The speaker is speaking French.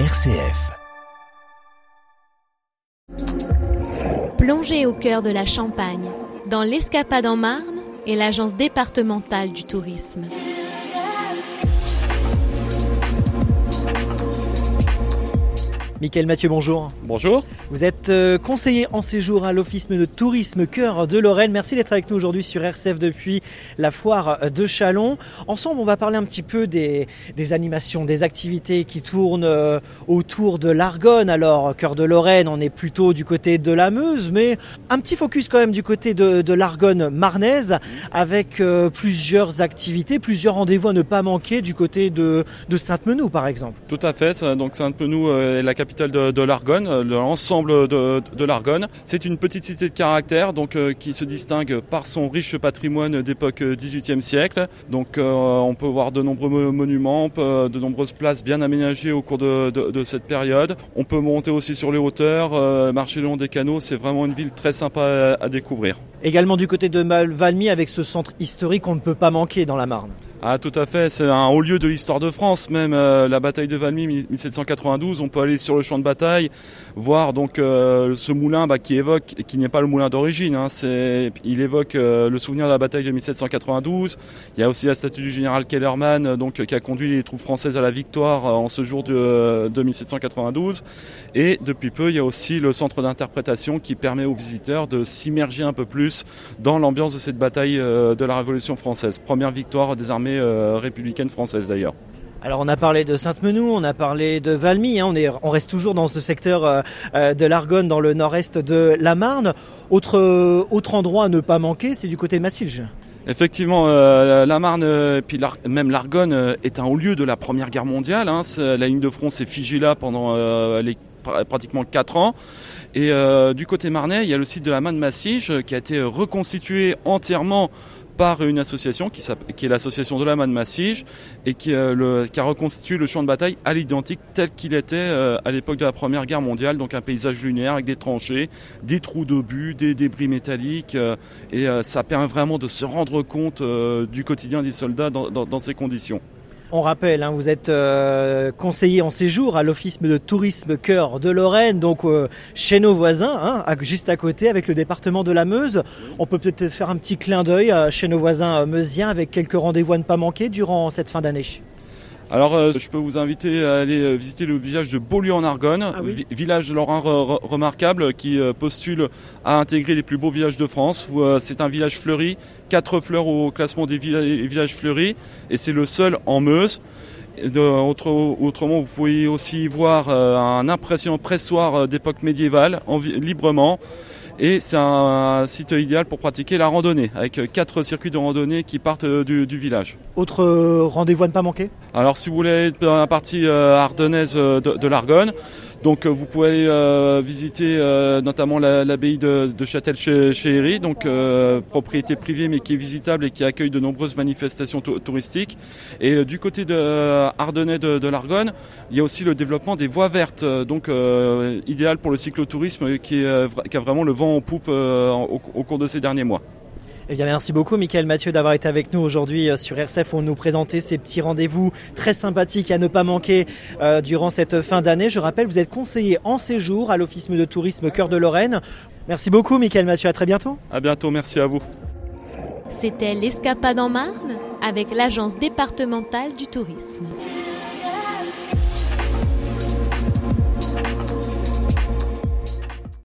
RCF. Plongez au cœur de la Champagne, dans l'Escapade en Marne et l'Agence départementale du tourisme. Michael Mathieu, bonjour. Bonjour. Vous êtes euh, conseiller en séjour à l'Office de tourisme Cœur de Lorraine. Merci d'être avec nous aujourd'hui sur RCF depuis la foire de Chalon. Ensemble, on va parler un petit peu des, des animations, des activités qui tournent euh, autour de l'Argonne. Alors, Cœur de Lorraine, on est plutôt du côté de la Meuse, mais un petit focus quand même du côté de, de l'Argonne marnaise avec euh, plusieurs activités, plusieurs rendez-vous à ne pas manquer du côté de, de Sainte-Menou, par exemple. Tout à fait. Donc, Sainte-Menou est la capitale de, l'Argonne, l'ensemble de, l'Argonne. C'est une petite cité de caractère, euh, qui se distingue par son riche patrimoine d'époque 18e siècle. Donc, euh, on peut voir de nombreux monuments, de nombreuses places bien aménagées au cours de, cette période. On peut monter aussi sur les hauteurs, euh, marcher le long des canaux. C'est vraiment une ville très sympa à découvrir. Également du côté de Valmy, avec ce centre historique qu'on ne peut pas manquer dans la Marne. Ah tout à fait, c'est un haut lieu de l'histoire de France, même euh, la bataille de Valmy 1792, on peut aller sur le champ de bataille, voir donc euh, ce moulin bah, qui évoque, qui n'est pas le moulin d'origine, hein, il évoque euh, le souvenir de la bataille de 1792, il y a aussi la statue du général Kellerman donc, qui a conduit les troupes françaises à la victoire en ce jour de 1792, et depuis peu il y a aussi le centre d'interprétation qui permet aux visiteurs de s'immerger un peu plus dans l'ambiance de cette bataille de la Révolution française, première victoire des armées euh, républicaine française d'ailleurs. Alors on a parlé de Sainte-Menou, on a parlé de Valmy, hein, on, est, on reste toujours dans ce secteur euh, euh, de l'Argonne, dans le nord-est de la Marne. Autre, autre endroit à ne pas manquer, c'est du côté de Massilge. Effectivement, euh, la Marne, et puis même l'Argonne est un haut lieu de la Première Guerre mondiale. Hein, la ligne de front s'est figée là pendant les, pratiquement 4 ans. Et du côté marnais, il y a le site de la Marne Massige qui a été reconstitué entièrement par une association qui, est l'association de la Massige et qui, euh, qui, a reconstitué le champ de bataille à l'identique tel qu'il était euh, à l'époque de la Première Guerre mondiale, donc un paysage lunaire avec des tranchées, des trous d'obus, des débris métalliques euh, et ça permet vraiment de se rendre compte du quotidien des soldats dans ces conditions. On rappelle, hein, vous êtes euh, conseiller en séjour à l'Office de tourisme Cœur de Lorraine, donc euh, chez nos voisins, hein, juste à côté, avec le département de la Meuse. On peut peut-être faire un petit clin d'œil euh, chez nos voisins meusiens avec quelques rendez-vous à ne pas manquer durant cette fin d'année. Alors, euh, je peux vous inviter à aller euh, visiter le village de Beaulieu en Argonne, Ah oui. vi- village lorrain re- re- remarquable qui euh, postule à intégrer les plus beaux villages de France. Euh, C'est un village fleuri, quatre fleurs au classement des villa- villages fleuris, et c'est le seul en Meuse. Et de- autre- autrement, vous pouvez aussi voir un impressionnant pressoir d'époque médiévale en librement. Et c'est un site idéal pour pratiquer la randonnée, avec quatre circuits de randonnée qui partent euh, du- du village. Autre euh, rendez-vous à ne pas manquer? Alors si vous voulez être dans la partie euh, ardennaise de, de l'Argonne, donc euh, vous pouvez euh, visiter euh, notamment la- l'abbaye de, de Châtel chez, chez Héry, donc propriété privée mais qui est visitable et qui accueille de nombreuses manifestations tou- touristiques. Et du côté de ardennais de, de l'Argonne, il y a aussi le développement des voies vertes, donc idéal pour le cyclotourisme qui, qui a vraiment le vent en poupe au cours de ces derniers mois. Eh bien, merci beaucoup, Michael Mathieu, d'avoir été avec nous aujourd'hui euh, sur RCF pour nous présenter ces petits rendez-vous très sympathiques à ne pas manquer euh, durant cette fin d'année. Je rappelle, vous êtes conseiller en séjour à l'Office de tourisme Cœur de Lorraine. Merci beaucoup, Michael Mathieu. À très bientôt. À bientôt, merci à vous. C'était l'Escapade en Marne avec l'Agence départementale du tourisme.